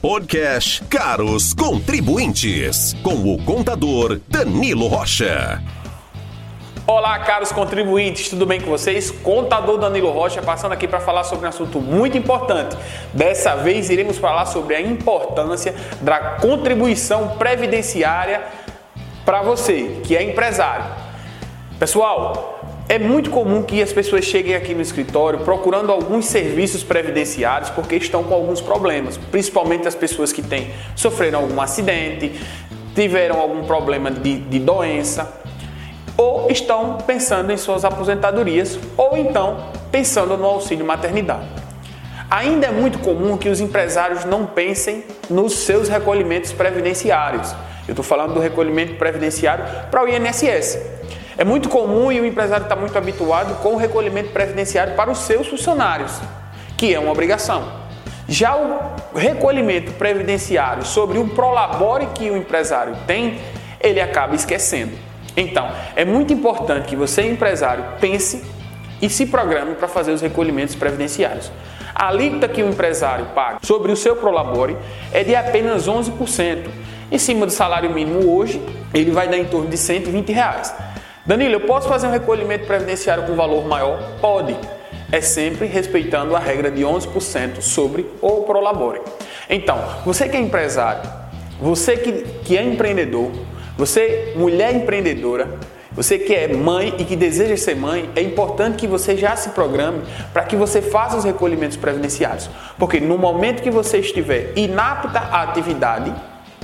Podcast Caros Contribuintes, com o contador Danilo Rocha. Olá, caros contribuintes, tudo bem com vocês? Contador Danilo Rocha passando aqui para falar sobre um assunto muito importante. Dessa vez iremos falar sobre a importância da contribuição previdenciária para você que é empresário. Pessoal, é muito comum que as pessoas cheguem aqui no escritório procurando alguns serviços previdenciários porque estão com alguns problemas, principalmente as pessoas que têm sofreram algum acidente, tiveram algum problema de, de doença, ou estão pensando em suas aposentadorias, ou então pensando no auxílio maternidade. Ainda é muito comum que os empresários não pensem nos seus recolhimentos previdenciários. Eu estou falando do recolhimento previdenciário para o INSS. É muito comum e o empresário está muito habituado com o recolhimento previdenciário para os seus funcionários, que é uma obrigação. Já o recolhimento previdenciário sobre o prolabore que o empresário tem, ele acaba esquecendo. Então, é muito importante que você, empresário, pense e se programe para fazer os recolhimentos previdenciários. A alíquota que o empresário paga sobre o seu prolabore é de apenas 11%. Em cima do salário mínimo hoje, ele vai dar em torno de 120 reais. Danilo, eu posso fazer um recolhimento previdenciário com valor maior? Pode. É sempre respeitando a regra de 11% sobre o Prolabore. Então, você que é empresário, você que, que é empreendedor, você, mulher empreendedora, você que é mãe e que deseja ser mãe, é importante que você já se programe para que você faça os recolhimentos previdenciários. Porque no momento que você estiver inapta à atividade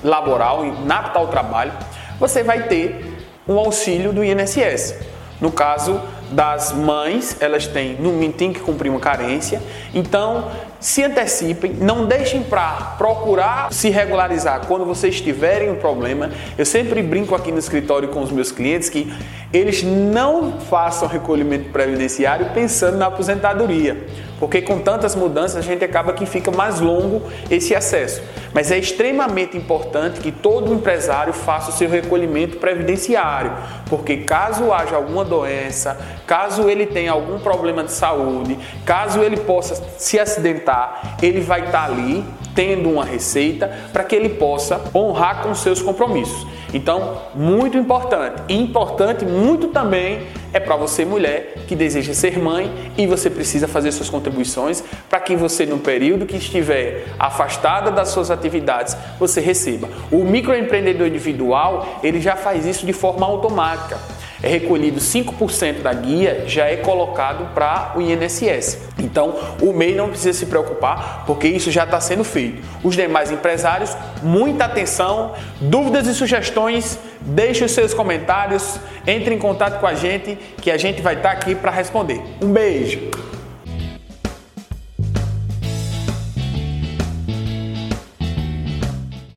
laboral, inapta ao trabalho, você vai ter um auxílio do INSS. No caso das mães, elas têm, no mínimo, que cumprir uma carência. Então, se antecipem, não deixem para procurar se regularizar quando vocês tiverem um problema. Eu sempre brinco aqui no escritório com os meus clientes que eles não façam recolhimento previdenciário pensando na aposentadoria, porque com tantas mudanças a gente acaba que fica mais longo esse acesso. Mas é extremamente importante que todo empresário faça o seu recolhimento previdenciário, porque caso haja alguma doença, caso ele tenha algum problema de saúde, caso ele possa se acidentar, ele vai estar ali tendo uma receita para que ele possa honrar com seus compromissos. Então, muito importante. E importante muito também é para você, mulher, que deseja ser mãe e você precisa fazer suas contribuições para que você, no período que estiver afastada das suas atividades, você receba. O microempreendedor individual, ele já faz isso de forma automática é recolhido 5% da guia, já é colocado para o INSS. Então, o MEI não precisa se preocupar, porque isso já está sendo feito. Os demais empresários, muita atenção, dúvidas e sugestões, deixe os seus comentários, entre em contato com a gente, que a gente vai estar tá aqui para responder. Um beijo!